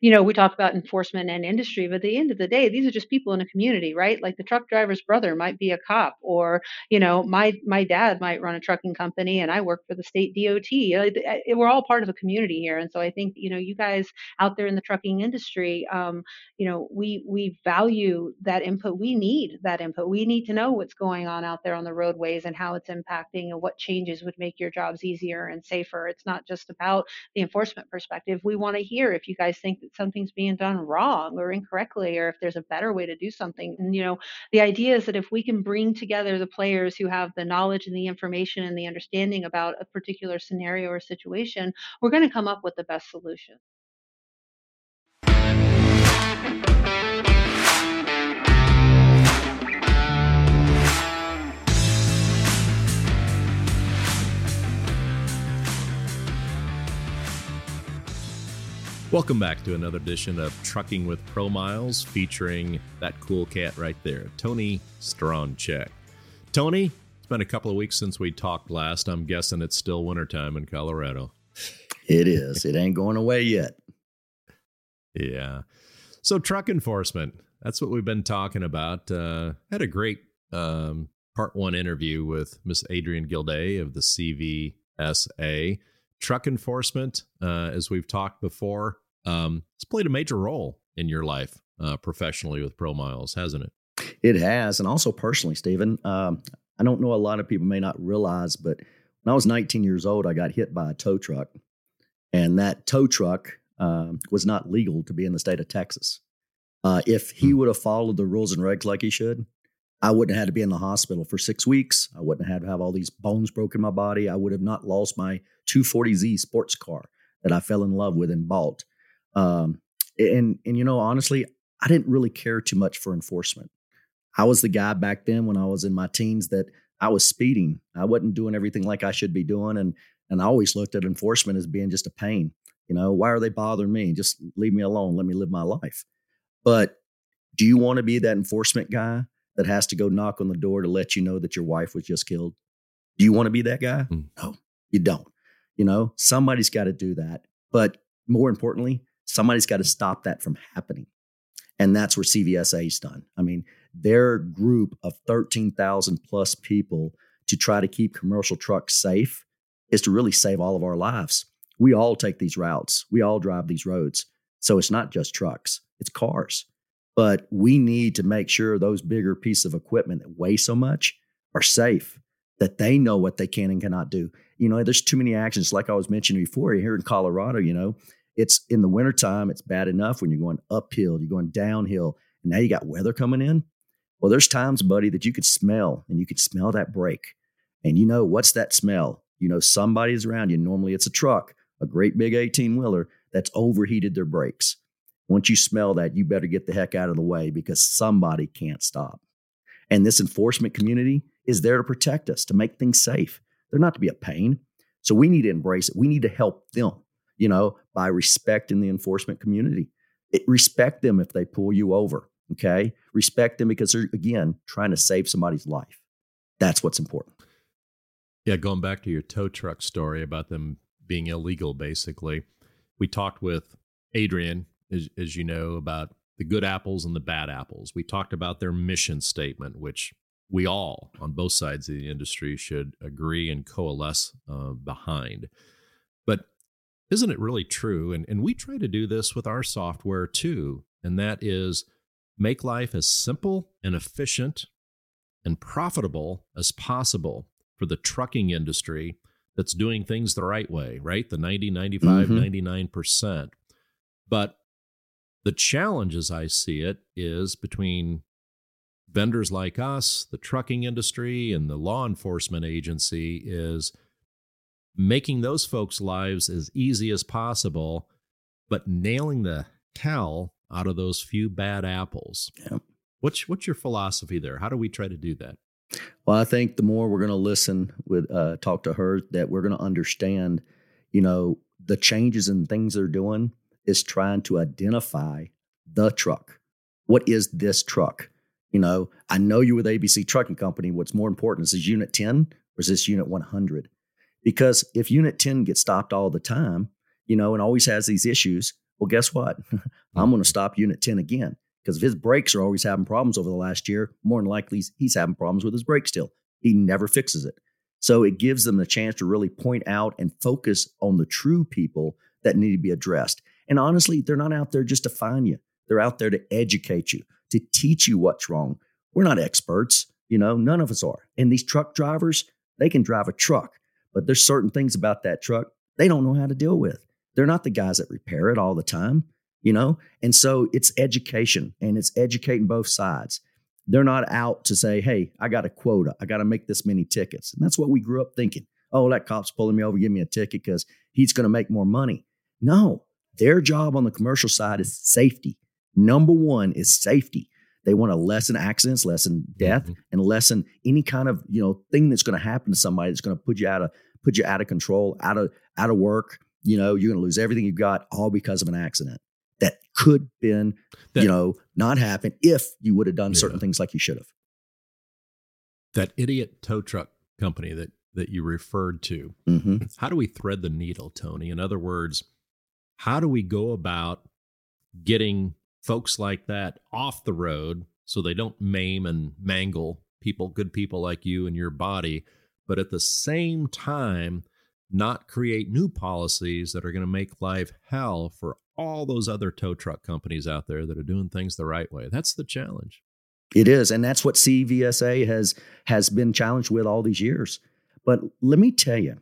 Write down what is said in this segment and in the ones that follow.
you know, we talk about enforcement and industry, but at the end of the day, these are just people in a community, right? Like the truck driver's brother might be a cop, or you know, my my dad might run a trucking company, and I work for the state DOT. We're all part of a community here, and so I think you know, you guys out there in the trucking industry, um, you know, we we value that input. We need that input. We need to know what's going on out there on the roadways and how it's impacting and what changes would make your jobs easier and safer. It's not just about the enforcement perspective. We want to hear if you guys think something's being done wrong or incorrectly, or if there's a better way to do something. And you know, the idea is that if we can bring together the players who have the knowledge and the information and the understanding about a particular scenario or situation, we're going to come up with the best solution. Welcome back to another edition of Trucking with Pro Miles featuring that cool cat right there, Tony Stronchek. Tony, it's been a couple of weeks since we talked last. I'm guessing it's still wintertime in Colorado. It is. It ain't going away yet. Yeah. So, truck enforcement, that's what we've been talking about. Uh, had a great um, part one interview with Miss Adrienne Gildea of the CVSA. Truck enforcement, uh, as we've talked before, um, it's played a major role in your life uh, professionally with Pro Miles, hasn't it? It has, and also personally, Stephen. Um, I don't know a lot of people may not realize, but when I was 19 years old, I got hit by a tow truck, and that tow truck um, was not legal to be in the state of Texas. Uh, if he hmm. would have followed the rules and regs like he should, I wouldn't have had to be in the hospital for six weeks. I wouldn't have had to have all these bones broken in my body. I would have not lost my 240Z sports car that I fell in love with and bought. Um, and and you know, honestly, I didn't really care too much for enforcement. I was the guy back then when I was in my teens that I was speeding. I wasn't doing everything like I should be doing, and and I always looked at enforcement as being just a pain. You know, why are they bothering me? Just leave me alone. Let me live my life. But do you want to be that enforcement guy that has to go knock on the door to let you know that your wife was just killed? Do you want to be that guy? Mm. No, you don't. You know, somebody's got to do that. But more importantly, somebody's got to stop that from happening. And that's where CVSA's done. I mean, their group of 13,000 plus people to try to keep commercial trucks safe is to really save all of our lives. We all take these routes, we all drive these roads. So it's not just trucks, it's cars. But we need to make sure those bigger pieces of equipment that weigh so much are safe, that they know what they can and cannot do. You know, there's too many actions, like I was mentioning before here in Colorado, you know, it's in the wintertime, it's bad enough when you're going uphill, you're going downhill, and now you got weather coming in. Well, there's times, buddy, that you could smell and you could smell that brake. And you know, what's that smell? You know, somebody's around you. Normally it's a truck, a great big 18 wheeler that's overheated their brakes. Once you smell that, you better get the heck out of the way because somebody can't stop. And this enforcement community is there to protect us, to make things safe. They're not to be a pain. So we need to embrace it. We need to help them you know, by respecting the enforcement community. It, respect them if they pull you over. Okay. Respect them because they're, again, trying to save somebody's life. That's what's important. Yeah. Going back to your tow truck story about them being illegal, basically, we talked with Adrienne, as, as you know, about the good apples and the bad apples. We talked about their mission statement, which we all on both sides of the industry should agree and coalesce uh, behind. But isn't it really true? And, and we try to do this with our software too, and that is make life as simple and efficient and profitable as possible for the trucking industry that's doing things the right way, right? The 90, 95, mm-hmm. 99%. But the challenge, as I see it, is between vendors like us, the trucking industry, and the law enforcement agency is making those folks' lives as easy as possible, but nailing the hell out of those few bad apples. Yeah. What's what's your philosophy there? How do we try to do that? Well, I think the more we're going to listen with uh, talk to her, that we're going to understand, you know, the changes and things they're doing is trying to identify the truck. What is this truck? You know, I know you're with ABC Trucking Company. What's more important is this Unit 10 or is this Unit 100? Because if Unit 10 gets stopped all the time, you know, and always has these issues, Well, guess what? I'm going to mm-hmm. stop unit 10 again because if his brakes are always having problems over the last year, more than likely he's having problems with his brakes still. He never fixes it. So it gives them the chance to really point out and focus on the true people that need to be addressed. And honestly, they're not out there just to find you. They're out there to educate you, to teach you what's wrong. We're not experts, you know, none of us are. And these truck drivers, they can drive a truck, but there's certain things about that truck they don't know how to deal with. They're not the guys that repair it all the time, you know? And so it's education and it's educating both sides. They're not out to say, hey, I got a quota. I got to make this many tickets. And that's what we grew up thinking. Oh, that cop's pulling me over, give me a ticket because he's going to make more money. No, their job on the commercial side is safety. Number one is safety. They want to lessen accidents, lessen death, mm-hmm. and lessen any kind of you know thing that's going to happen to somebody that's going to put you out of put you out of control, out of out of work. You know, you're going to lose everything you've got all because of an accident that could been that, you know not happen if you would have done yeah. certain things like you should have. That idiot tow truck company that that you referred to. Mm-hmm. How do we thread the needle, Tony? In other words, how do we go about getting folks like that off the road so they don't maim and mangle people, good people like you and your body, but at the same time, not create new policies that are going to make life hell for all those other tow truck companies out there that are doing things the right way. That's the challenge. It is, and that's what CVSA has has been challenged with all these years. But let me tell you,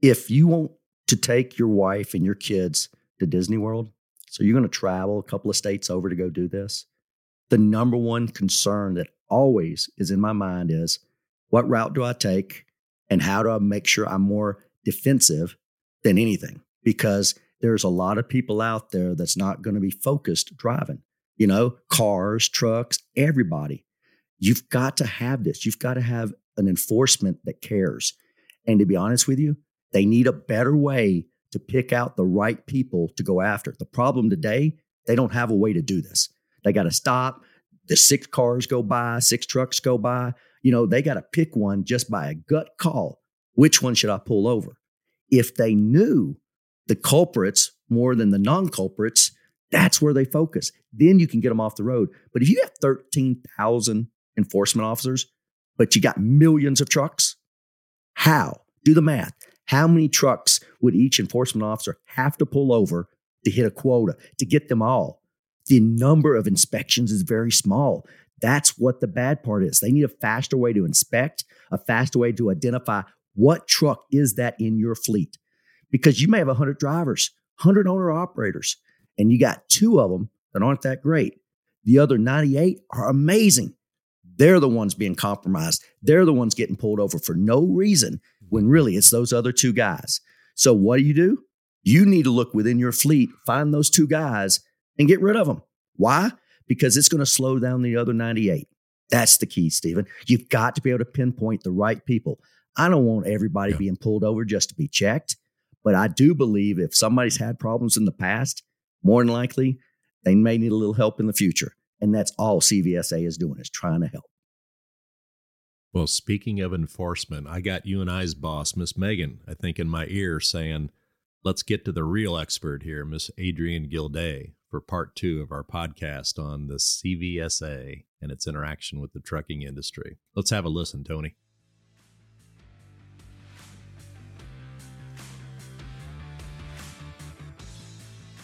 if you want to take your wife and your kids to Disney World, so you're going to travel a couple of states over to go do this, the number one concern that always is in my mind is what route do I take and how do I make sure I'm more defensive than anything? Because there's a lot of people out there that's not going to be focused driving, you know, cars, trucks, everybody. You've got to have this. You've got to have an enforcement that cares. And to be honest with you, they need a better way to pick out the right people to go after. The problem today, they don't have a way to do this. They got to stop. The six cars go by, six trucks go by. You know, they got to pick one just by a gut call. Which one should I pull over? If they knew the culprits more than the non culprits, that's where they focus. Then you can get them off the road. But if you have 13,000 enforcement officers, but you got millions of trucks, how? Do the math. How many trucks would each enforcement officer have to pull over to hit a quota to get them all? The number of inspections is very small. That's what the bad part is. They need a faster way to inspect, a faster way to identify what truck is that in your fleet because you may have 100 drivers, 100 owner operators, and you got two of them that aren't that great. The other 98 are amazing. They're the ones being compromised. They're the ones getting pulled over for no reason when really it's those other two guys. So what do you do? You need to look within your fleet, find those two guys, and get rid of them. Why? Because it's going to slow down the other 98. That's the key, Stephen. You've got to be able to pinpoint the right people. I don't want everybody yeah. being pulled over just to be checked. But I do believe if somebody's had problems in the past, more than likely they may need a little help in the future. And that's all CVSA is doing is trying to help. Well, speaking of enforcement, I got you and I's boss, Miss Megan, I think in my ear saying, let's get to the real expert here, Miss Adrienne Gildea, for part two of our podcast on the CVSA and its interaction with the trucking industry. Let's have a listen, Tony.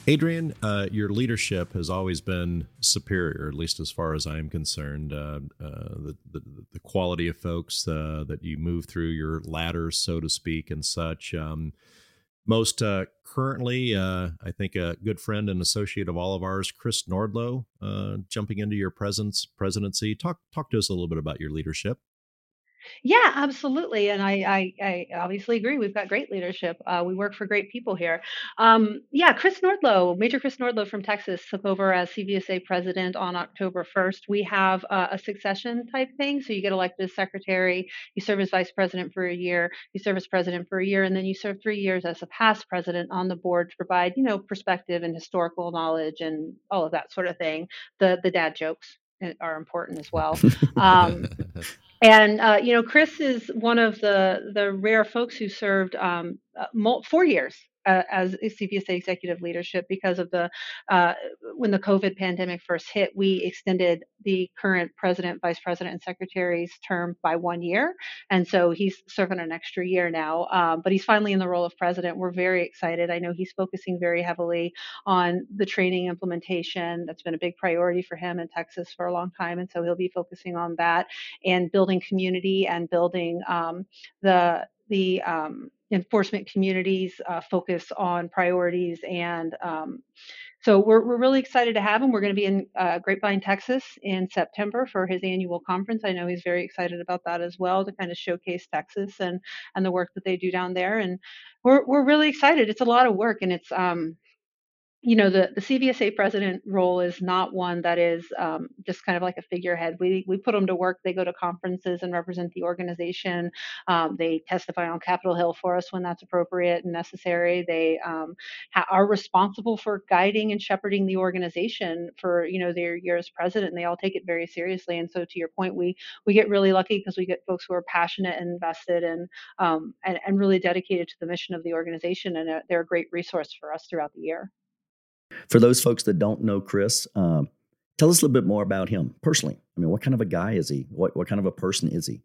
Adrienne, uh, your leadership has always been superior, at least as far as I am concerned. Uh, uh, the, the, the quality of folks uh, that you move through your ladders, so to speak, and such. Um, most uh, currently, uh, I think a good friend and associate of all of ours, Chris Nordloh, jumping into your presence presidency. Talk talk to us a little bit about your leadership. Yeah, absolutely. And I, I, I obviously agree. We've got great leadership. Uh, we work for great people here. Um, yeah, Chris Nordloh, Major Chris Nordloh from Texas, took over as CVSA president on October 1st. We have a succession type thing. So you get elected as secretary, you serve as vice president for a year, you serve as president for a year, and then you serve three years as a past president on the board to provide, you know, perspective and historical knowledge and all of that sort of thing. The the dad jokes are important as well. Um, and uh, you know, Chris is one of the the rare folks who served um, uh, four years as CVSA executive leadership because of the uh, when the COVID pandemic first hit, we extended the current president, vice president, and secretary's term by one year, and so he's serving an extra year now. Um, but he's finally in the role of president. We're very excited. I know he's focusing very heavily on the training implementation. That's been a big priority for him in Texas for a long time, and so he'll be focusing on that and building community and building um, the the um, enforcement communities uh, focus on priorities and um, so we're, we're really excited to have him. We're going to be in uh, Grapevine, Texas in September for his annual conference. I know he's very excited about that as well to kind of showcase Texas and and the work that they do down there. And we're we're really excited. It's a lot of work and it's um you know the, the CVSA president role is not one that is um, just kind of like a figurehead. We we put them to work. They go to conferences and represent the organization. Um, they testify on Capitol Hill for us when that's appropriate and necessary. They um, ha- are responsible for guiding and shepherding the organization for you know their year as president. And they all take it very seriously. And so to your point, we we get really lucky because we get folks who are passionate and invested and um, and, and really dedicated to the mission of the organization. And they're a great resource for us throughout the year. For those folks that don't know Chris, um, tell us a little bit more about him personally. I mean, what kind of a guy is he? What what kind of a person is he?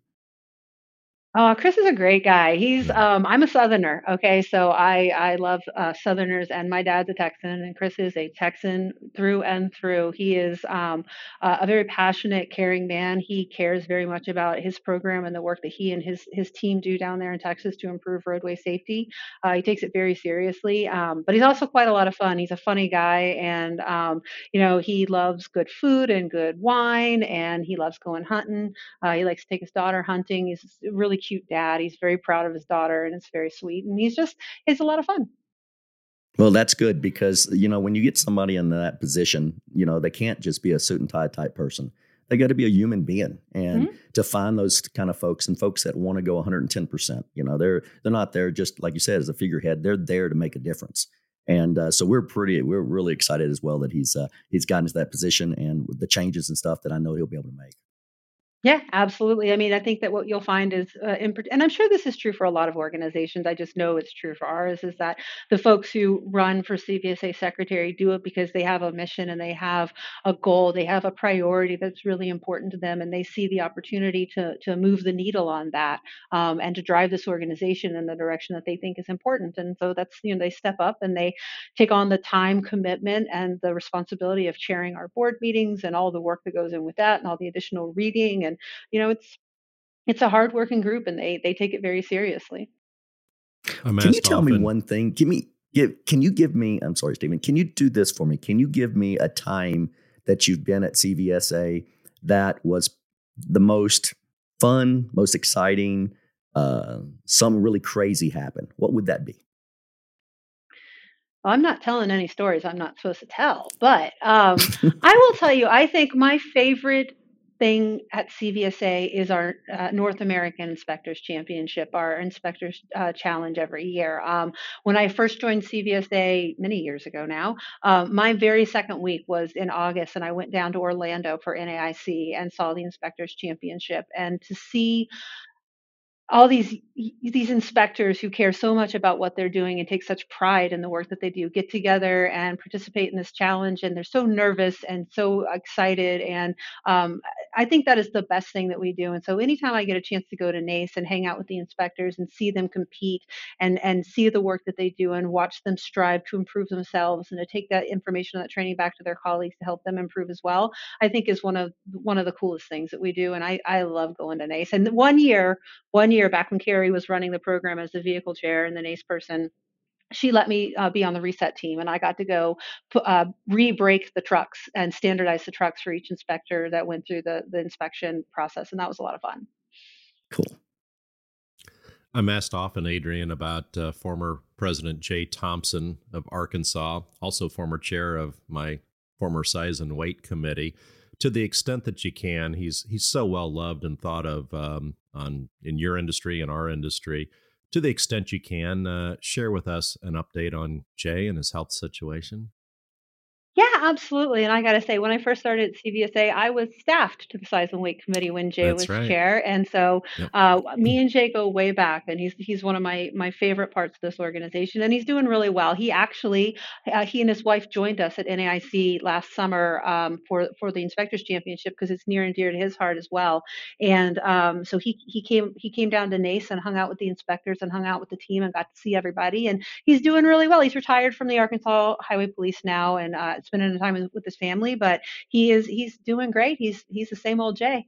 Oh, Chris is a great guy. He's um I'm a southerner, okay? So I I love uh, southerners and my dad's a Texan and Chris is a Texan through and through. He is um a very passionate, caring man. He cares very much about his program and the work that he and his his team do down there in Texas to improve roadway safety. Uh, he takes it very seriously. Um, but he's also quite a lot of fun. He's a funny guy and um you know, he loves good food and good wine and he loves going hunting. Uh, he likes to take his daughter hunting. He's really cute dad. He's very proud of his daughter, and it's very sweet. And he's just he's a lot of fun. Well, that's good because you know when you get somebody in that position, you know they can't just be a suit and tie type person. They got to be a human being, and mm-hmm. to find those kind of folks and folks that want to go 110 percent, you know, they're they're not there just like you said as a figurehead. They're there to make a difference. And uh, so we're pretty, we're really excited as well that he's uh, he's gotten to that position and the changes and stuff that I know he'll be able to make. Yeah, absolutely. I mean, I think that what you'll find is, uh, in, and I'm sure this is true for a lot of organizations. I just know it's true for ours. Is that the folks who run for CVSA secretary do it because they have a mission and they have a goal, they have a priority that's really important to them, and they see the opportunity to to move the needle on that um, and to drive this organization in the direction that they think is important. And so that's you know they step up and they take on the time commitment and the responsibility of chairing our board meetings and all the work that goes in with that and all the additional reading and you know it's it's a hardworking group and they they take it very seriously. Can you tell often. me one thing? Give me give can you give me i'm sorry stephen can you do this for me? Can you give me a time that you've been at cvsa that was the most fun most exciting uh, something really crazy happened? What would that be? Well, I'm not telling any stories I'm not supposed to tell, but um, I will tell you, I think my favorite thing at CVSA is our uh, North American Inspectors Championship, our Inspectors uh, Challenge every year. Um, when I first joined CVSA many years ago now, um, my very second week was in August, and I went down to Orlando for NAIC and saw the Inspectors Championship. And to see all these these inspectors who care so much about what they're doing and take such pride in the work that they do get together and participate in this challenge and they're so nervous and so excited. And um, i think that is the best thing that we do. And so anytime i get a chance to go to nace and hang out with the inspectors and see them compete and and see the work that they do and watch them strive to improve themselves and to take that information and that training back to their colleagues to help them improve as well i think is one of one of the coolest things that we do. And i i love going to nace and one year one year back when Carrie was running the program as the vehicle chair and the NACE person, she let me uh, be on the reset team and I got to go uh, re-brake the trucks and standardize the trucks for each inspector that went through the, the inspection process. And that was a lot of fun. Cool. I'm asked often, Adrienne, about uh, former President Jay Thompson of Arkansas, also former chair of my former size and weight committee to the extent that you can. He's he's so well loved and thought of um, on in your industry and our industry. To the extent you can, uh, share with us an update on Jay and his health situation. Yeah, absolutely. And I got to say, when I first started at CVSA, I was staffed to the size and weight committee when Jay That's was right. chair, and so Yep. uh, me and Jay go way back, and he's he's one of my my favorite parts of this organization, and he's doing really well. He actually uh, he and his wife joined us at NAIC last summer um, for for the inspectors championship because it's near and dear to his heart as well. And um, so he he came he came down to NACE and hung out with the inspectors and hung out with the team and got to see everybody. And he's doing really well. He's retired from the Arkansas Highway Police now and uh, spending time with, his family. But he is he's doing great. He's he's the same old Jay.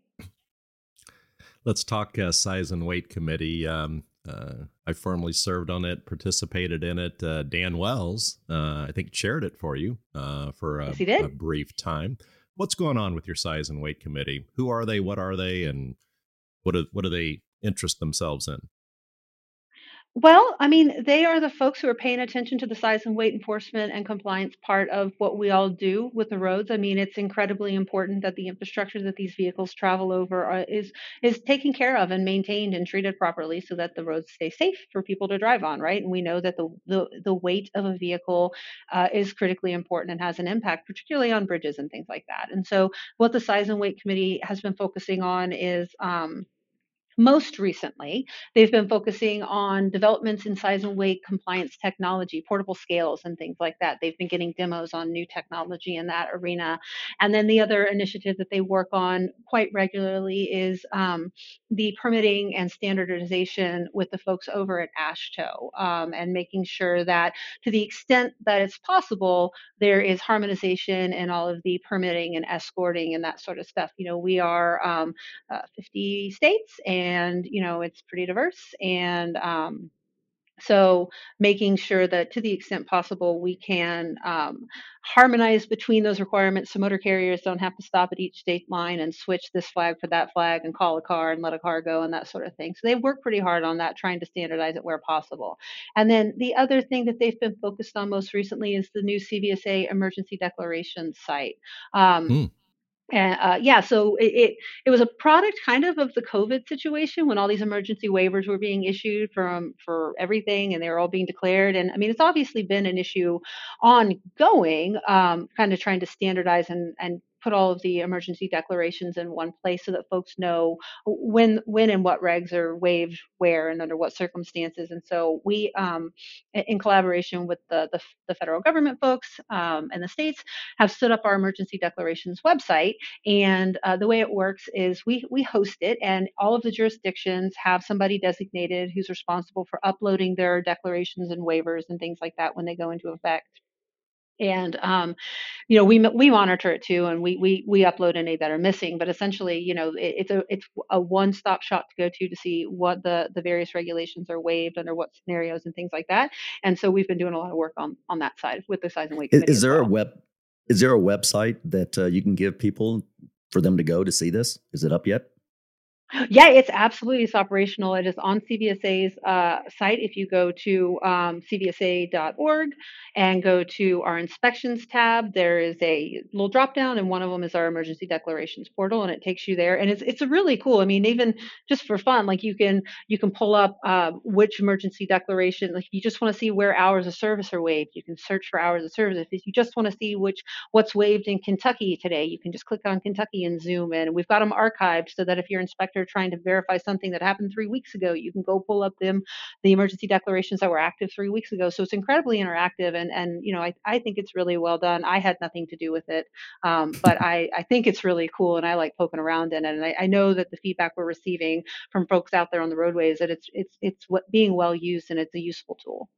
Let's talk uh, size and weight committee. Um, uh, I formally served on it, participated in it. Uh, Dan Wells, uh, I think, chaired it for you uh, for a, Yes, a brief time. What's going on with your size and weight committee? Who are they? What are they? And what do, what do they interest themselves in? Well, I mean, they are the folks who are paying attention to the size and weight enforcement and compliance part of what we all do with the roads. I mean, it's incredibly important that the infrastructure that these vehicles travel over are, is is taken care of and maintained and treated properly so that the roads stay safe for people to drive on, right? And we know that the the, the weight of a vehicle uh, is critically important and has an impact, particularly on bridges and things like that. And so, what the size and weight committee has been focusing on is um, most recently, they've been focusing on developments in size and weight compliance technology, portable scales, and things like that. They've been getting demos on new technology in that arena. And then the other initiative that they work on quite regularly is um, the permitting and standardization with the folks over at AASHTO um, and making sure that to the extent that it's possible, there is harmonization in all of the permitting and escorting and that sort of stuff. You know, we are um, uh, 50 states and you know it's pretty diverse and um, so making sure that to the extent possible we can um, harmonize between those requirements so motor carriers don't have to stop at each state line and switch this flag for that flag and call a car and let a car go and that sort of thing. So they work pretty hard on that trying to standardize it where possible. And then the other thing that they've been focused on most recently is the new cvsa emergency declaration site. Um, Hmm. And uh, yeah, so it, it it was a product kind of of the COVID situation when all these emergency waivers were being issued from for everything, and they were all being declared. And I mean, it's obviously been an issue ongoing, um, kind of trying to standardize and and put all of the emergency declarations in one place so that folks know when when and what regs are waived where and under what circumstances. And so we, um, in collaboration with the the, the federal government folks um, and the states, have stood up our emergency declarations website and uh, the way it works is we we host it, and all of the jurisdictions have somebody designated who's responsible for uploading their declarations and waivers and things like that when they go into effect. And um, you know, we we monitor it too, and we we we upload any that are missing. But essentially, you know, it, it's a it's a one stop shop to go to to see what the the various regulations are waived under what scenarios and things like that. And so we've been doing a lot of work on on that side with the size and weight Is, is there a web? Is there a website that uh, you can give people for them to go to see this? Is it up yet? Yeah, it's absolutely it's operational. It is on CVSA's uh, site. If you go to um, cvsa.org and go to our inspections tab, there is a little drop down, and one of them is our emergency declarations portal, and it takes you there. And it's it's really cool. I mean, even just for fun, like you can you can pull up uh, which emergency declaration. Like you just want to see where hours of service are waived, you can search for hours of service. If you just want to see which what's waived in Kentucky today, you can just click on Kentucky and zoom in. We've got them archived so that if your inspector trying to verify something that happened three weeks ago, you can go pull up them the emergency declarations that were active three weeks ago. So it's incredibly interactive, and and you know I I think it's really well done. I had nothing to do with it, um, but I I think it's really cool, and I like poking around in it. And I, I know that the feedback we're receiving from folks out there on the roadways that it's it's it's what being well used and it's a useful tool.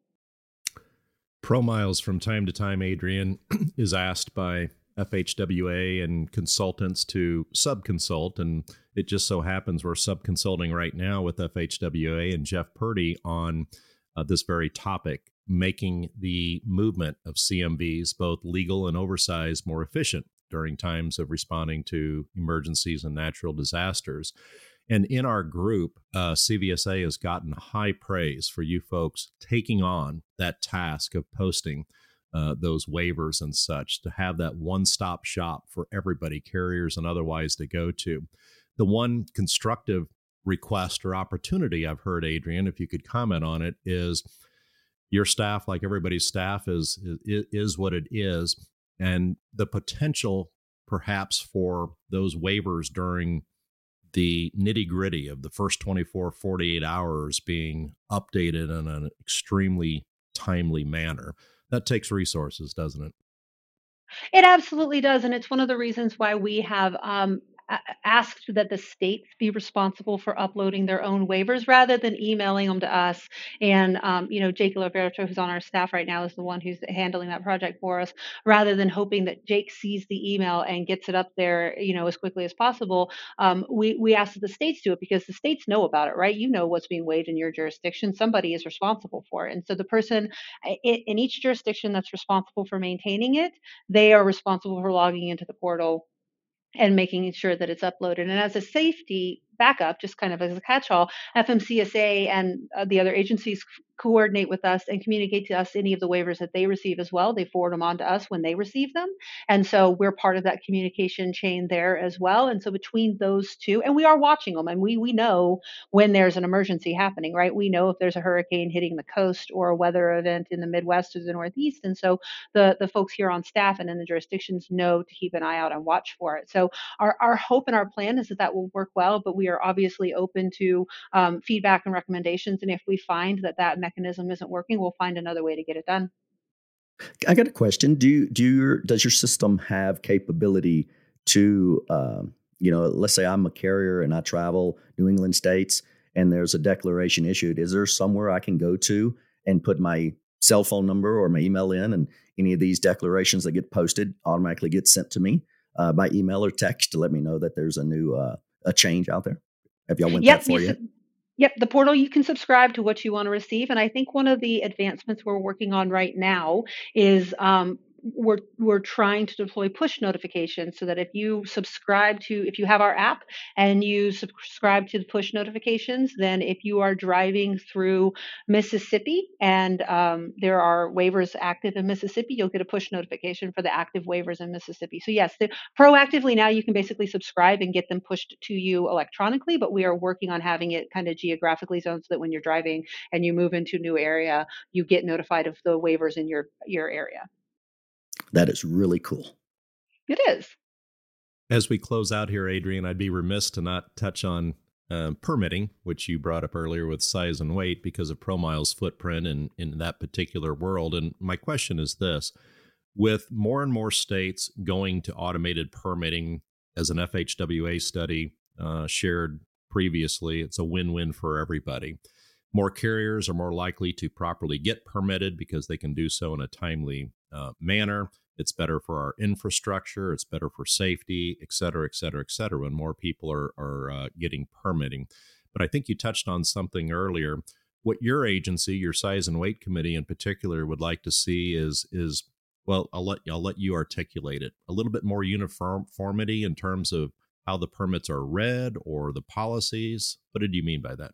Pro Miles from time to time, Adrienne, is asked by FHWA and consultants to subconsult, and it just so happens we're subconsulting right now with FHWA and Jeff Purdy on uh, this very topic, making the movement of CMVs, both legal and oversized, more efficient during times of responding to emergencies and natural disasters. And in our group, uh, CVSA has gotten high praise for you folks taking on that task of posting uh, those waivers and such to have that one stop shop for everybody, carriers and otherwise, to go to. The one constructive request or opportunity I've heard, Adrienne, if you could comment on it, is your staff, like everybody's staff, is is, is what it is. and the potential perhaps for those waivers during the nitty gritty of the first 24, 48 hours being updated in an extremely timely manner. That takes resources, doesn't it? It absolutely does. And it's one of the reasons why we have um, asked that the states be responsible for uploading their own waivers rather than emailing them to us. And um, you know, Jake Liberto, who's on our staff right now, is the one who's handling that project for us. Rather than hoping that Jake sees the email and gets it up there, you know, as quickly as possible, um, we we ask that the states do it because the states know about it, right? You know what's being waived in your jurisdiction. Somebody is responsible for it, and so the person in each jurisdiction that's responsible for maintaining it, they are responsible for logging into the portal and making sure that it's uploaded. And as a safety backup, just kind of as a catch-all, FMCSA and uh, the other agencies coordinate with us and communicate to us any of the waivers that they receive as well. They forward them on to us when they receive them. And so we're part of that communication chain there as well. And so between those two, and we are watching them and we we know when there's an emergency happening, right? We know if there's a hurricane hitting the coast or a weather event in the Midwest or the Northeast. And so the, the folks here on staff and in the jurisdictions know to keep an eye out and watch for it. So our, our hope and our plan is that that will work well, but we are obviously open to um, feedback and recommendations. And if we find that that mechanism isn't working, we'll find another way to get it done. I got a question. Do you, do your does your system have capability to um, you know, let's say I'm a carrier and I travel New England states and there's a declaration issued. Is there somewhere I can go to and put my cell phone number or my email in and any of these declarations that get posted automatically get sent to me uh, by email or text to let me know that there's a new uh, a change out there? Have y'all went yep, that far yet? Yep, the portal you can subscribe to what you want to receive, and I think one of the advancements we're working on right now is um, we're we're trying to deploy push notifications so that if you subscribe to if you have our app and you subscribe to the push notifications then if you are driving through mississippi and um, there are waivers active in mississippi you'll get a push notification for the active waivers in mississippi. So yes proactively now you can basically subscribe and get them pushed to you electronically but we are working on having it kind of geographically zoned so that when you're driving and you move into a new area you get notified of the waivers in your your area that is really cool. It is. As we close out here, Adrienne, I'd be remiss to not touch on um, permitting, which you brought up earlier with size and weight because of ProMile's footprint in, in that particular world. And my question is this with more and more states going to automated permitting, as an FHWA study uh, shared previously, it's a win win for everybody. More carriers are more likely to properly get permitted because they can do so in a timely uh, manner. It's better for our infrastructure. It's better for safety, et cetera, et cetera, et cetera, when more people are, are uh, getting permitting. But I think you touched on something earlier. What your agency, your size and weight committee in particular, would like to see is is well, I'll let I'll let you articulate it. A little bit more uniformity in terms of how the permits are read or the policies. What did you mean by that?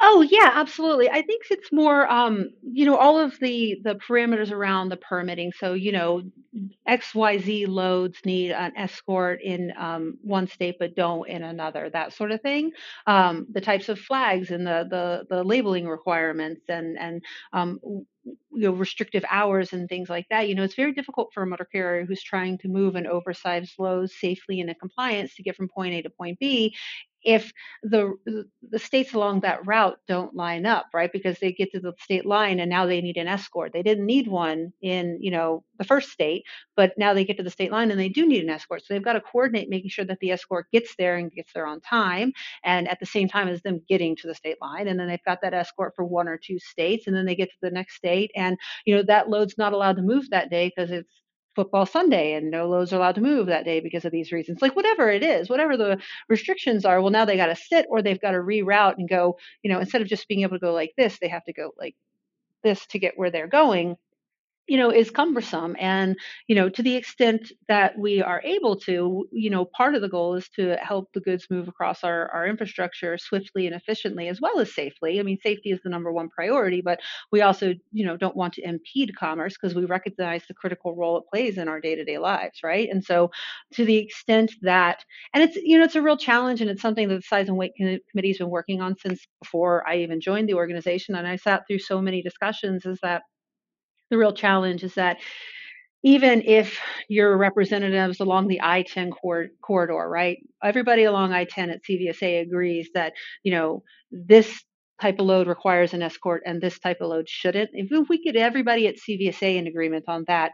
Oh yeah, absolutely. I think it's more, um, you know, all of the the parameters around the permitting. So, you know, XYZ loads need an escort in um, one state but don't in another, that sort of thing. Um, the types of flags and the the, the labeling requirements and and um, you know restrictive hours and things like that. You know, it's very difficult for a motor carrier who's trying to move an oversized load safely and in compliance to get from point A to point B if the the states along that route don't line up right because they get to the state line and now they need an escort. They didn't need one in you know the first state but now they get to the state line and they do need an escort. So they've got to coordinate making sure that the escort gets there and gets there on time and at the same time as them getting to the state line. And then they've got that escort for one or two states and then they get to the next state. And you know that load's not allowed to move that day because it's football Sunday and no loads are allowed to move that day because of these reasons. Like whatever it is, whatever the restrictions are, well, now they got to sit or they've got to reroute and go, you know, instead of just being able to go like this, they have to go like this to get where they're going you know is cumbersome. And you know to the extent that we are able to you know part of the goal is to help the goods move across our, our infrastructure swiftly and efficiently as well as safely. I mean safety is the number one priority but we also you know don't want to impede commerce because we recognize the critical role it plays in our day-to-day lives right? And so to the extent that and it's you know it's a real challenge and it's something that the size and weight committee has been working on since before i even joined the organization and i sat through so many discussions is that the real challenge is that even if your representatives along the I-10 cor- corridor, right? Everybody along I-10 at CVSA agrees that you know this type of load requires an escort and this type of load shouldn't. If we get everybody at CVSA in agreement on that,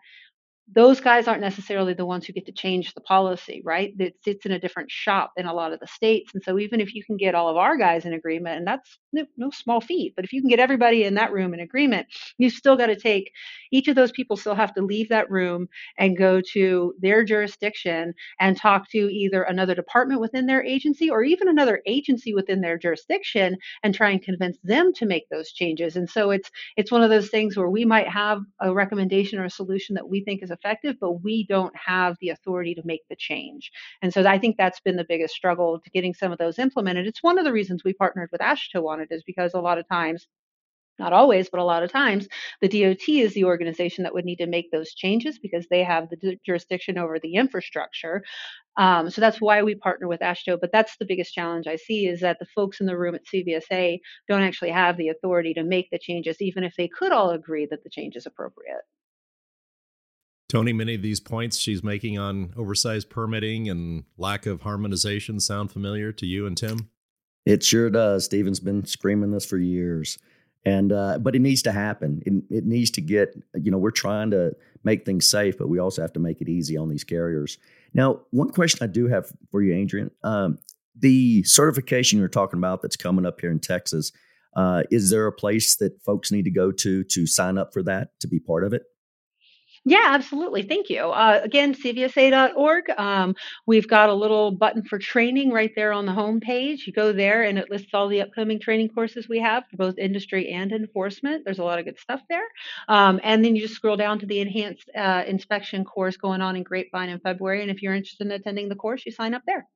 those guys aren't necessarily the ones who get to change the policy, right? It sits in a different shop in a lot of the states. And so even if you can get all of our guys in agreement, and that's no, no small feat, but if you can get everybody in that room in agreement, you've still got to take each of those people still have to leave that room and go to their jurisdiction and talk to either another department within their agency or even another agency within their jurisdiction and try and convince them to make those changes. And so it's it's one of those things where we might have a recommendation or a solution that we think is effective, but we don't have the authority to make the change. And so I think that's been the biggest struggle to getting some of those implemented. It's one of the reasons we partnered with AASHTO on it is because a lot of times not always, but a lot of times, the DOT is the organization that would need to make those changes because they have the jurisdiction over the infrastructure. Um, so that's why we partner with AASHTO. But that's the biggest challenge I see is that the folks in the room at CVSA don't actually have the authority to make the changes, even if they could all agree that the change is appropriate. Tony, many of these points she's making on oversized permitting and lack of harmonization sound familiar to you and Tim? It sure does. Stephen's been screaming this for years. And uh, but it needs to happen. It, it needs to get. You know, we're trying to make things safe, but we also have to make it easy on these carriers. Now, one question I do have for you, Adrienne, um, the certification you're talking about that's coming up here in Texas. Uh, is there a place that folks need to go to to sign up for that to be part of it? Yeah, absolutely. Thank you. Uh, again, cvsa.org. Um, we've got a little button for training right there on the home page. You go there and it lists all the upcoming training courses we have for both industry and enforcement. There's a lot of good stuff there. Um, and then you just scroll down to the enhanced uh, inspection course going on in Grapevine in February. And if you're interested in attending the course, you sign up there.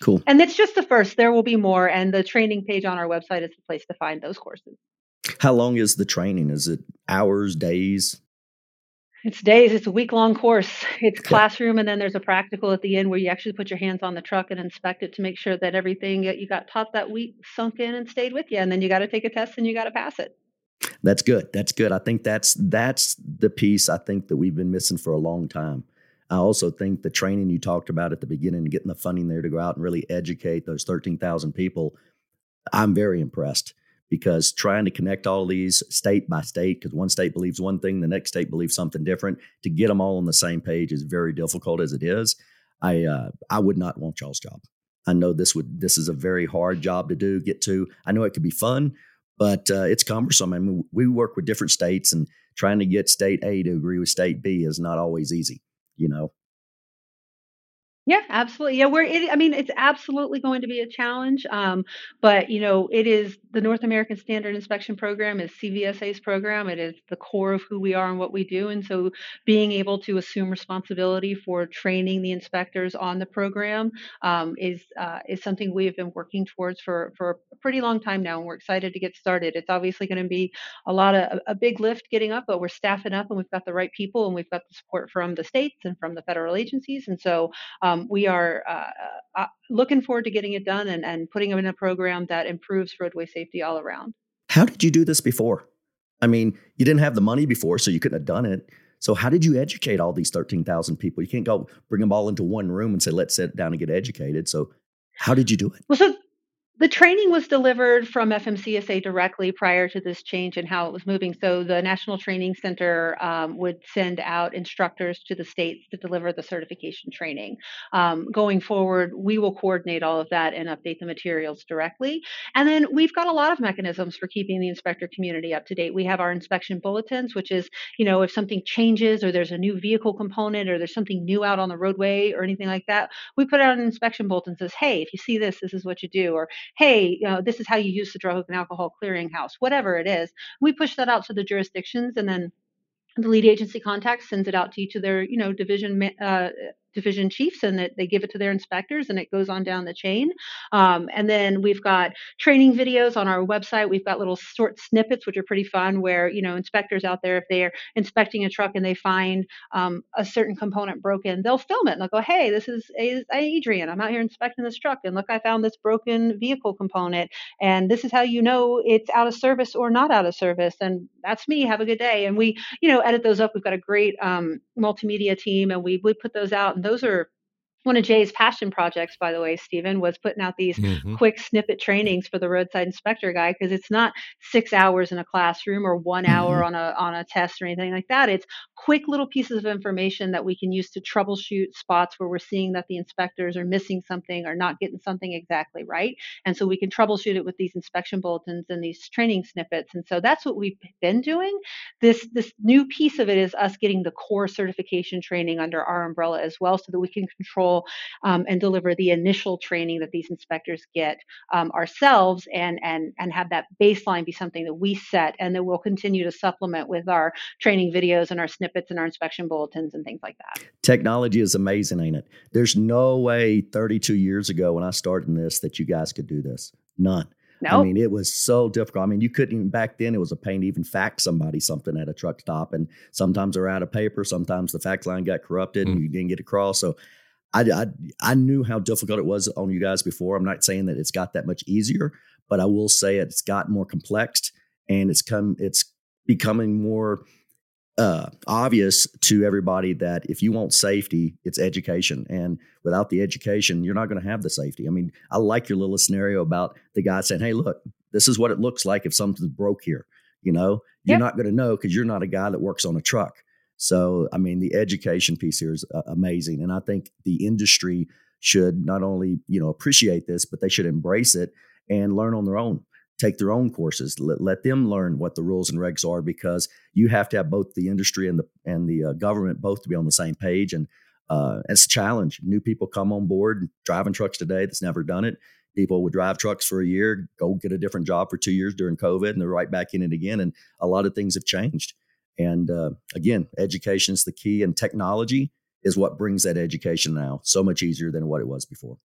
Cool. And it's just the first. There will be more. And the training page on our website is the place to find those courses. How long is the training? Is it hours, days? It's days. It's a week long course. It's classroom, and then there's a practical at the end where you actually put your hands on the truck and inspect it to make sure that everything that you got taught that week sunk in and stayed with you. And then you got to take a test and you got to pass it. That's good. That's good. I think that's that's the piece I think that we've been missing for a long time. I also think the training you talked about at the beginning, getting the funding there to go out and really educate those 13,000 people, I'm very impressed because trying to connect all these state by state, because one state believes one thing, the next state believes something different, to get them all on the same page is very difficult as it is. I uh, I would not want y'all's job. I know this would this is a very hard job to do, get to. I know it could be fun, but uh, it's cumbersome. I mean, we work with different states, and trying to get state A to agree with state B is not always easy. You know, yeah, absolutely. Yeah, we're. It, I mean, it's absolutely going to be a challenge. Um, but you know, it is the North American Standard Inspection Program is CVSA's program. It is the core of who we are and what we do. And so, being able to assume responsibility for training the inspectors on the program um, is uh, is something we have been working towards for for a pretty long time now, and we're excited to get started. It's obviously going to be a lot of a big lift getting up, but we're staffing up, and we've got the right people, and we've got the support from the states and from the federal agencies. And so. Um, we are uh, uh, looking forward to getting it done and, and putting it in a program that improves roadway safety all around. How did you do this before? I mean, you didn't have the money before, so you couldn't have done it. So how did you educate all these 13,000 people? You can't go bring them all into one room and say, let's sit down and get educated. So how did you do it? Well, so the training was delivered from FMCSA directly prior to this change and how it was moving. So the National Training Center um, would send out instructors to the states to deliver the certification training. Um, going forward, we will coordinate all of that and update the materials directly. And then we've got a lot of mechanisms for keeping the inspector community up to date. We have our inspection bulletins, which is, you know, if something changes or there's a new vehicle component or there's something new out on the roadway or anything like that, we put out an inspection bulletin that says, hey, if you see this, this is what you do. Or hey, you know, this is how you use the drug and alcohol clearinghouse, whatever it is. We push that out to the jurisdictions and then the lead agency contact sends it out to each of their you know division uh, division chiefs and that they give it to their inspectors and it goes on down the chain. Um, and then we've got training videos on our website. We've got little short snippets, which are pretty fun, where you know inspectors out there, if they're inspecting a truck and they find um, a certain component broken, they'll film it and they'll go, "Hey, this is Adrian. I'm out here inspecting this truck, and look, I found this broken vehicle component, and this is how you know it's out of service or not out of service." And that's me. Have a good day. And we, you know, edit those up. We've got a great um, multimedia team, and we we put those out, those are one of Jay's passion projects, by the way, Stephen, was putting out these mm-hmm. quick snippet trainings for the roadside inspector guy because it's not six hours in a classroom or one mm-hmm. hour on a on a test or anything like that. It's quick little pieces of information that we can use to troubleshoot spots where we're seeing that the inspectors are missing something or not getting something exactly right. And so we can troubleshoot it with these inspection bulletins and these training snippets. And so that's what we've been doing. This this new piece of it is us getting the core certification training under our umbrella as well so that we can control control um, and deliver the initial training that these inspectors get um, ourselves and, and, and have that baseline be something that we set and then we'll continue to supplement with our training videos and our snippets and our inspection bulletins and things like that. Technology is amazing, ain't it? There's no way 32 years ago when I started in this that you guys could do this. None. No. I mean, it was so difficult. I mean, you couldn't even back then. It was a pain to even fax somebody something at a truck stop, and sometimes they're out of paper. Sometimes the fax line got corrupted mm. and you didn't get across. So I, I, I knew how difficult it was on you guys before. I'm not saying that it's got that much easier, but I will say it's gotten more complex and it's come it's becoming more uh, obvious to everybody that if you want safety, it's education, and without the education, you're not going to have the safety. I mean, I like your little scenario about the guy saying, "Hey, look, this is what it looks like if something's broke here." You know, you're yep. not going to know because you're not a guy that works on a truck. So, I mean, the education piece here is uh, amazing, and I think the industry should not only you know appreciate this, but they should embrace it and learn on their own. Take their own courses. Let, let them learn what the rules and regs are because you have to have both the industry and the and the uh, government both to be on the same page. And uh, it's a challenge. New people come on board driving trucks today that's never done it. People would drive trucks for a year, go get a different job for two years during COVID, and they're right back in it again. And a lot of things have changed. And uh, again, education is the key, and technology is what brings that education now so much easier than what it was before.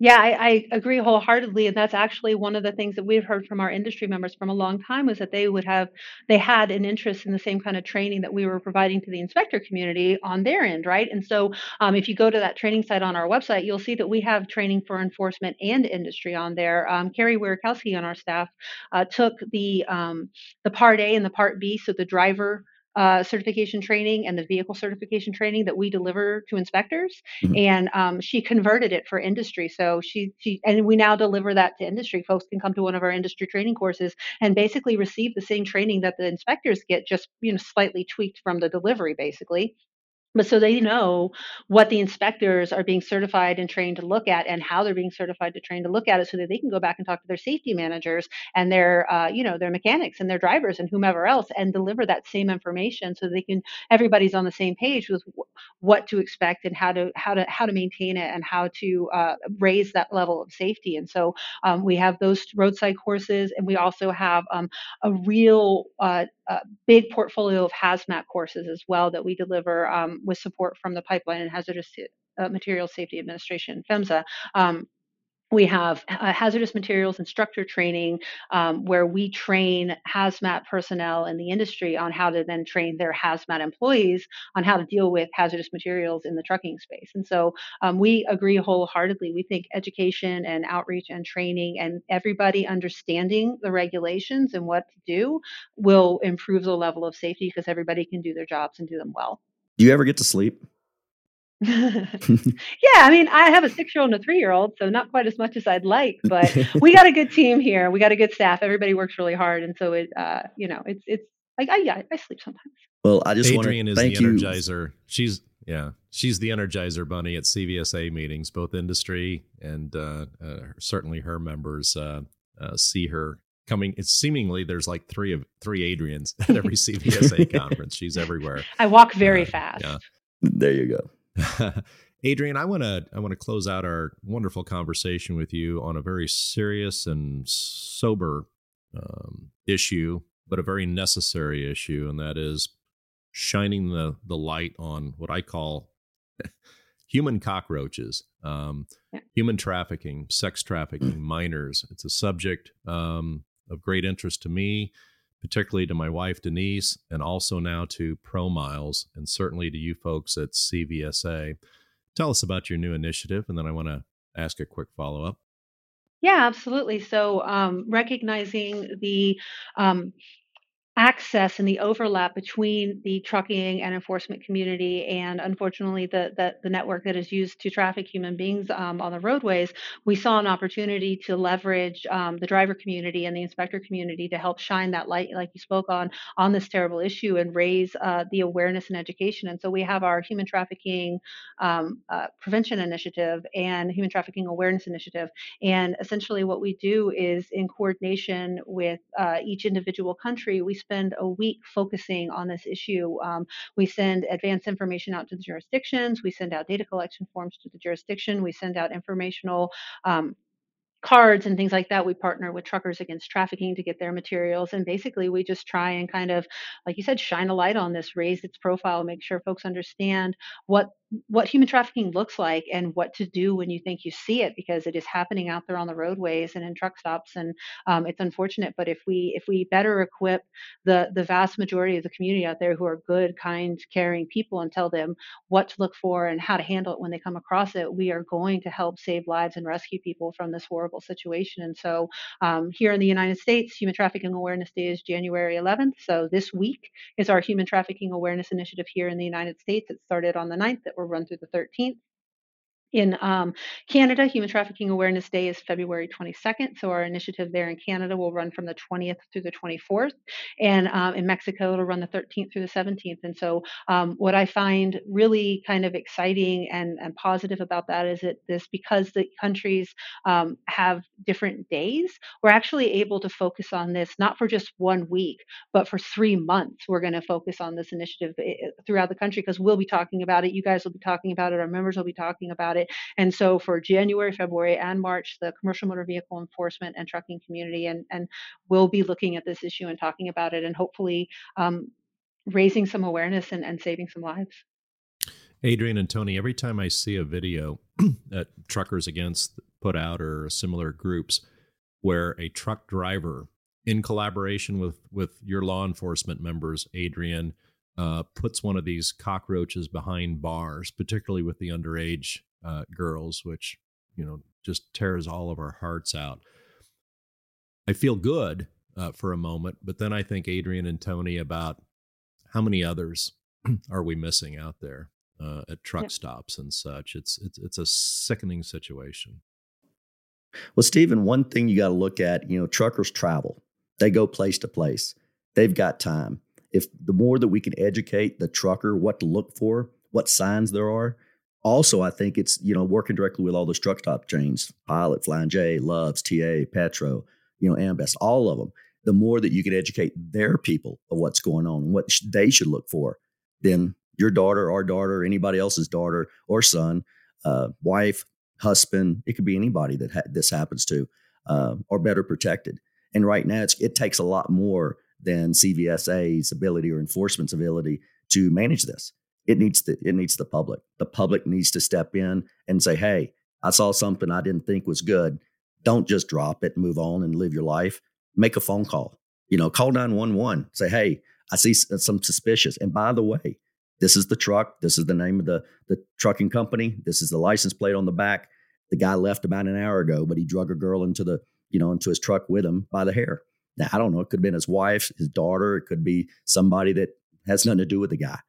Yeah, I, I agree wholeheartedly, and that's actually one of the things that we've heard from our industry members from a long time was that they would have they had an interest in the same kind of training that we were providing to the inspector community on their end, right? And so, um, if you go to that training site on our website, you'll see that we have training for enforcement and industry on there. Um, Carrie Wierzchowski on our staff uh, took the um, the Part A and the Part B, so the driver uh, certification training and the vehicle certification training that we deliver to inspectors, mm-hmm. and um, she converted it for industry. So she she and we now deliver that to industry. Folks can come to one of our industry training courses and basically receive the same training that the inspectors get, just you know slightly tweaked from the delivery, basically but so they know what the inspectors are being certified and trained to look at and how they're being certified to train to look at it so that they can go back and talk to their safety managers and their uh, you know their mechanics and their drivers and whomever else and deliver that same information so they can everybody's on the same page with what to expect and how to how to how to maintain it and how to uh, raise that level of safety. And so um, we have those roadside courses and we also have um, a real uh, a big portfolio of hazmat courses as well that we deliver um, with support from the Pipeline and Hazardous uh, Materials Safety Administration, PHMSA. Um, we have uh, hazardous materials instructor training um, where we train hazmat personnel in the industry on how to then train their hazmat employees on how to deal with hazardous materials in the trucking space. And so um, we agree wholeheartedly. We think education and outreach and training and everybody understanding the regulations and what to do will improve the level of safety because everybody can do their jobs and do them well. Do you ever get to sleep yeah, I mean, I have a six year old and a three year old, so not quite as much as I'd like, but we got a good team here. We got a good staff. Everybody works really hard. And so it, uh, you know, it's, it's like, I, yeah, I sleep sometimes. Well, I just Adrienne want to thank the energizer. She's, yeah, she's the energizer bunny at CVSA meetings, both industry and uh, uh, certainly her members uh, uh, see her coming. It's seemingly there's like three of three Adriennes at every CVSA conference. She's everywhere. I walk very uh, fast. Yeah. There you go. Adrienne, I want to I want to close out our wonderful conversation with you on a very serious and sober um, issue, but a very necessary issue, and that is shining the the light on what I call human cockroaches, um, yeah. human trafficking, sex trafficking, minors. It's a subject um, of great interest to me, particularly to my wife, Denise, and also now to Pro Miles, and certainly to you folks at CVSA. Tell us about your new initiative, and then I want to ask a quick follow up. Yeah, absolutely. So, um, recognizing the um, access and the overlap between the trucking and enforcement community and unfortunately the, the, the network that is used to traffic human beings um, on the roadways, we saw an opportunity to leverage um, the driver community and the inspector community to help shine that light, like you spoke on, on this terrible issue and raise uh, the awareness and education. And so we have our human trafficking um, uh, prevention initiative and human trafficking awareness initiative. And essentially what we do is in coordination with uh, each individual country, we spend a week focusing on this issue. Um, we send advance information out to the jurisdictions. We send out data collection forms to the jurisdiction. We send out informational um, cards and things like that. We partner with Truckers Against Trafficking to get their materials. And basically, we just try and kind of, like you said, shine a light on this, raise its profile, make sure folks understand what what human trafficking looks like and what to do when you think you see it because it is happening out there on the roadways and in truck stops and um, it's unfortunate. But if we if we better equip the the vast majority of the community out there who are good kind caring people and tell them what to look for and how to handle it when they come across it we are going to help save lives and rescue people from this horrible situation. And so um, here in the united states human trafficking awareness day is january 11th so this week is our human trafficking awareness initiative here in the united states. It started on the 9th that will run through the 13th. In um, Canada, Human Trafficking Awareness Day is February 22nd. So our initiative there in Canada will run from the 20th through the 24th. And um, in Mexico, it'll run the 13th through the 17th. And so um, what I find really kind of exciting and, and positive about that is that this, because the countries um, have different days, we're actually able to focus on this not for just one week, but for three months. We're going to focus on this initiative eh, eh, throughout the country because we'll be talking about it. You guys will be talking about it. Our members will be talking about it it. And so for January, February, and March, the commercial motor vehicle enforcement and trucking community and and will be looking at this issue and talking about it and hopefully um, raising some awareness and, and saving some lives. Adrienne and Tony, every time I see a video that Truckers Against put out or similar groups where a truck driver, in collaboration with with your law enforcement members, Adrienne, uh, puts one of these cockroaches behind bars, particularly with the underage uh, girls, which you know just tears all of our hearts out. I feel good uh, for a moment, but then I think Adrienne and Tony about how many others are we missing out there uh, at truck yeah. stops and such. It's it's it's a sickening situation. Well, Stephen, one thing you got to look at, you know, truckers travel. They go place to place. They've got time. If the more that we can educate the trucker what to look for, what signs there are, also, I think it's you know working directly with all those truck stop chains, Pilot, Flying J, Loves, TA, Petro, you know, Ambest, all of them. The more that you can educate their people of what's going on and what they should look for, then your daughter, our daughter, anybody else's daughter or son, uh, wife, husband, it could be anybody that ha- this happens to, uh, are better protected. And right now, it takes a lot more than CVSA's ability or enforcement's ability to manage this it needs the it needs the public. The public needs to step in and say, "Hey, I saw something I didn't think was good. Don't just drop it move on and live your life. Make a phone call. You know, call 911. Say, "Hey, I see uh, some suspicious." And by the way, this is the truck. This is the name of the the trucking company. This is the license plate on the back. The guy left about an hour ago, but he drug a girl into the you know into his truck with him by the hair. Now I don't know. It could have been his wife, his daughter. It could be somebody that has nothing to do with the guy.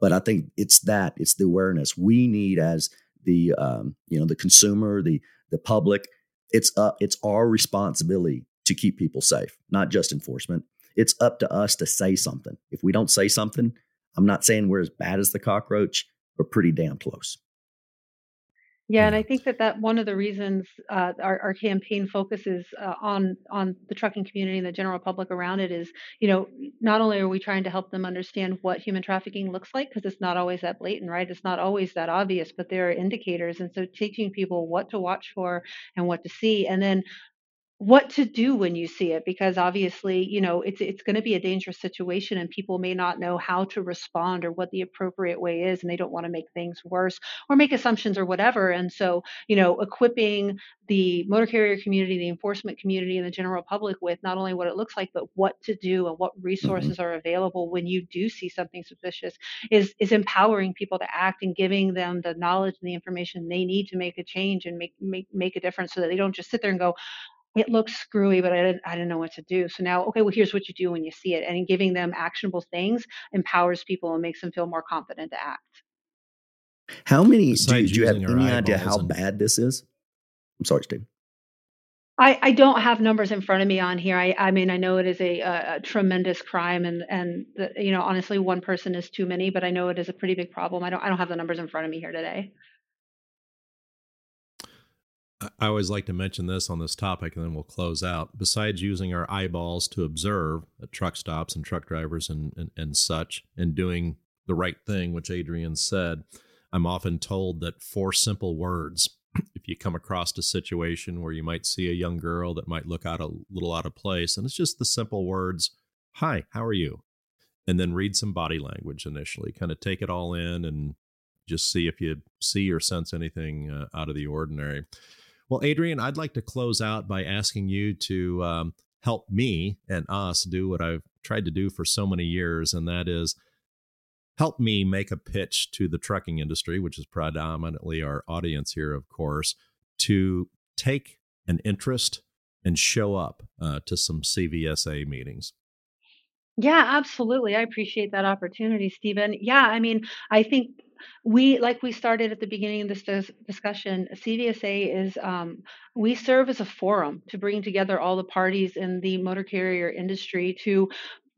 But I think it's that it's the awareness we need as the um, you know the consumer, the the public. It's up. It's our responsibility to keep people safe, not just enforcement. It's up to us to say something. If we don't say something, I'm not saying we're as bad as the cockroach, but pretty damn close. Yeah, and I think that that one of the reasons uh, our, our campaign focuses uh, on on the trucking community and the general public around it is, you know, not only are we trying to help them understand what human trafficking looks like because it's not always that blatant, right? It's not always that obvious, but there are indicators, and so teaching people what to watch for and what to see, and then what to do when you see it because obviously you know it's it's going to be a dangerous situation and people may not know how to respond or what the appropriate way is and they don't want to make things worse or make assumptions or whatever and so you know equipping the motor carrier community the enforcement community and the general public with not only what it looks like but what to do and what Mm-hmm. resources are available when you do see something suspicious is is empowering people to act and giving them the knowledge and the information they need to make a change and make make make a difference so that they don't just sit there and go it looks screwy, but I didn't, I didn't know what to do. So now, okay, well, here's what you do when you see it. And giving them actionable things empowers people and makes them feel more confident to act. How many, do, Besides do you have any idea how and- bad this is? I'm sorry, Steve. I, I don't have numbers in front of me on here. I, I mean, I know it is a, a, a tremendous crime, and and the, you know, honestly, one person is too many. But I know it is a pretty big problem. I don't I don't have the numbers in front of me here today. I always like to mention this on this topic, and then we'll close out. Besides using our eyeballs to observe at truck stops and truck drivers and, and, and such, and doing the right thing, which Adrienne said, I'm often told that four simple words, if you come across a situation where you might see a young girl that might look out a little out of place, and it's just the simple words, Hi, how are you? And then read some body language initially, kind of take it all in and just see if you see or sense anything uh, out of the ordinary. Well, Adrienne, I'd like to close out by asking you to um, help me and us do what I've tried to do for so many years, and that is help me make a pitch to the trucking industry, which is predominantly our audience here, of course, to take an interest and show up uh, to some CVSA meetings. Yeah, absolutely. I appreciate that opportunity, Stephen. Yeah, I mean, I think we, like we started at the beginning of this dis- discussion, CVSA is, um, we serve as a forum to bring together all the parties in the motor carrier industry to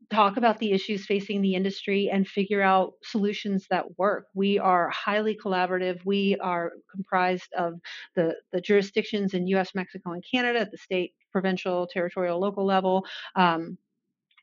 talk about the issues facing the industry and figure out solutions that work. We are highly collaborative. We are comprised of the, the jurisdictions in US, Mexico, and Canada at the state, provincial, territorial, local level. Um,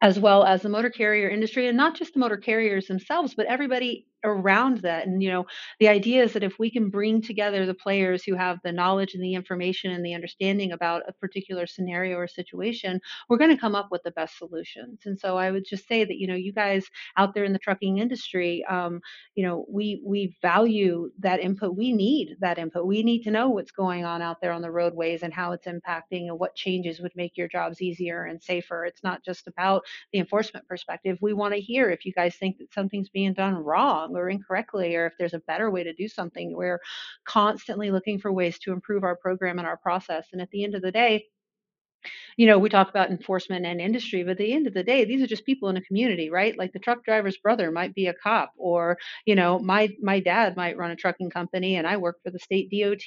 as well as the motor carrier industry and not just the motor carriers themselves but everybody around that. And you know the idea is that if we can bring together the players who have the knowledge and the information and the understanding about a particular scenario or situation we're going to come up with the best solutions. And so i would just say that you know you guys out there in the trucking industry um, you know we we value that input. We need that input. We need to know what's going on out there on the roadways and how it's impacting and what changes would make your jobs easier and safer. It's not just about the enforcement perspective. We want to hear if you guys think that something's being done wrong or incorrectly or if there's a better way to do something we're constantly looking for ways to improve our program and our process. And at the end of the day you know, we talk about enforcement and industry, but at the end of the day, these are just people in a community, right? Like the truck driver's brother might be a cop, or you know, my my dad might run a trucking company, and I work for the state DOT.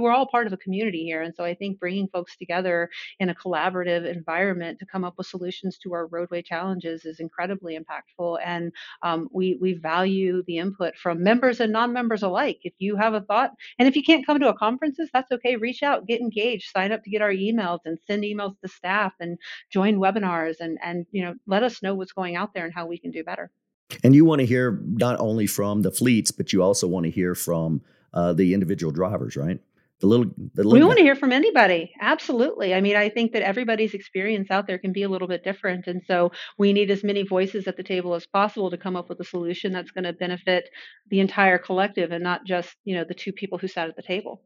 We're all part of a community here, and so I think bringing folks together in a collaborative environment to come up with solutions to our roadway challenges is incredibly impactful, and um, we we value the input from members and non-members alike. If you have a thought, and if you can't come to a conferences, that's okay. Reach out, get engaged, sign up to get our emails, and send emails to staff and join webinars and and you know let us know what's going out there and how we can do better And you want to hear not only from the fleets, but you also want to hear from uh, the individual drivers, right? The little, the little we guy. want to hear from anybody absolutely i mean i think that everybody's experience out there can be a little bit different and so we need as many voices at the table as possible to come up with a solution that's going to benefit the entire collective and not just you know the two people who sat at the table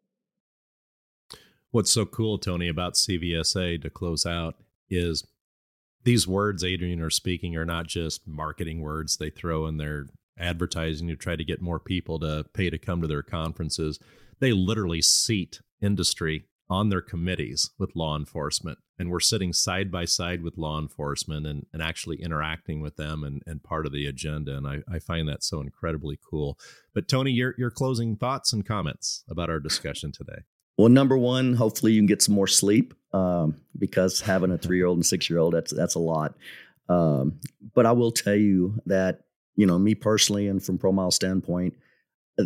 What's so cool, Tony, about CVSA to close out is these words Adrienne are speaking are not just marketing words they throw in their advertising to try to get more people to pay to come to their conferences. They literally seat industry on their committees with law enforcement. And we're sitting side by side with law enforcement and, and actually interacting with them and, and part of the agenda. And I, I find that so incredibly cool. But Tony, your your closing thoughts and comments about our discussion today. Well, number one, hopefully you can get some more sleep um, because having a three-year-old and six-year-old that's that's a lot. Um, but I will tell you that you know me personally, and from ProMile standpoint, uh,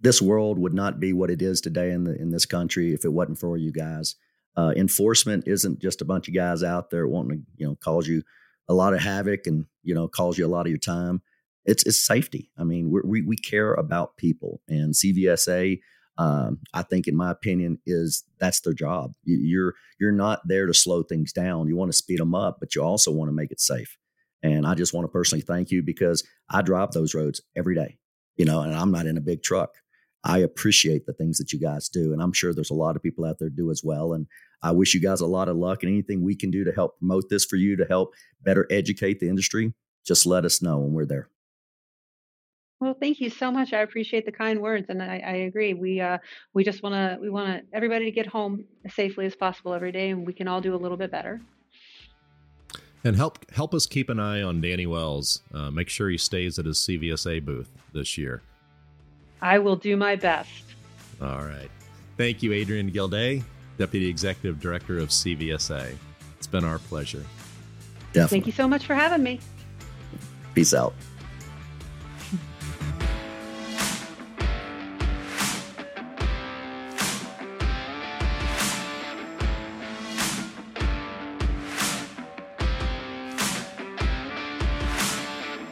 this world would not be what it is today in the in this country if it wasn't for you guys. Uh, enforcement isn't just a bunch of guys out there wanting to you know cause you a lot of havoc and you know cause you a lot of your time. It's it's safety. I mean, we we care about people, and CVSA um, I think, in my opinion, is that's their job. You're you're not there to slow things down. You want to speed them up, but you also want to make it safe. And I just want to personally thank you because I drive those roads every day, you know, and I'm not in a big truck. I appreciate the things that you guys do. And I'm sure there's a lot of people out there do as well. And I wish you guys a lot of luck and anything we can do to help promote this for you to help better educate the industry, just let us know when we're there. Well, thank you so much. I appreciate the kind words, and I, I agree. We uh, we just want to we want everybody to get home as safely as possible every day, and we can all do a little bit better. And help help us keep an eye on Danny Wells. Uh, make sure he stays at his CVSA booth this year. I will do my best. All right. Thank you, Adrienne Gildea, Deputy Executive Director of CVSA. It's been our pleasure. Definitely. Thank you so much for having me. Peace out.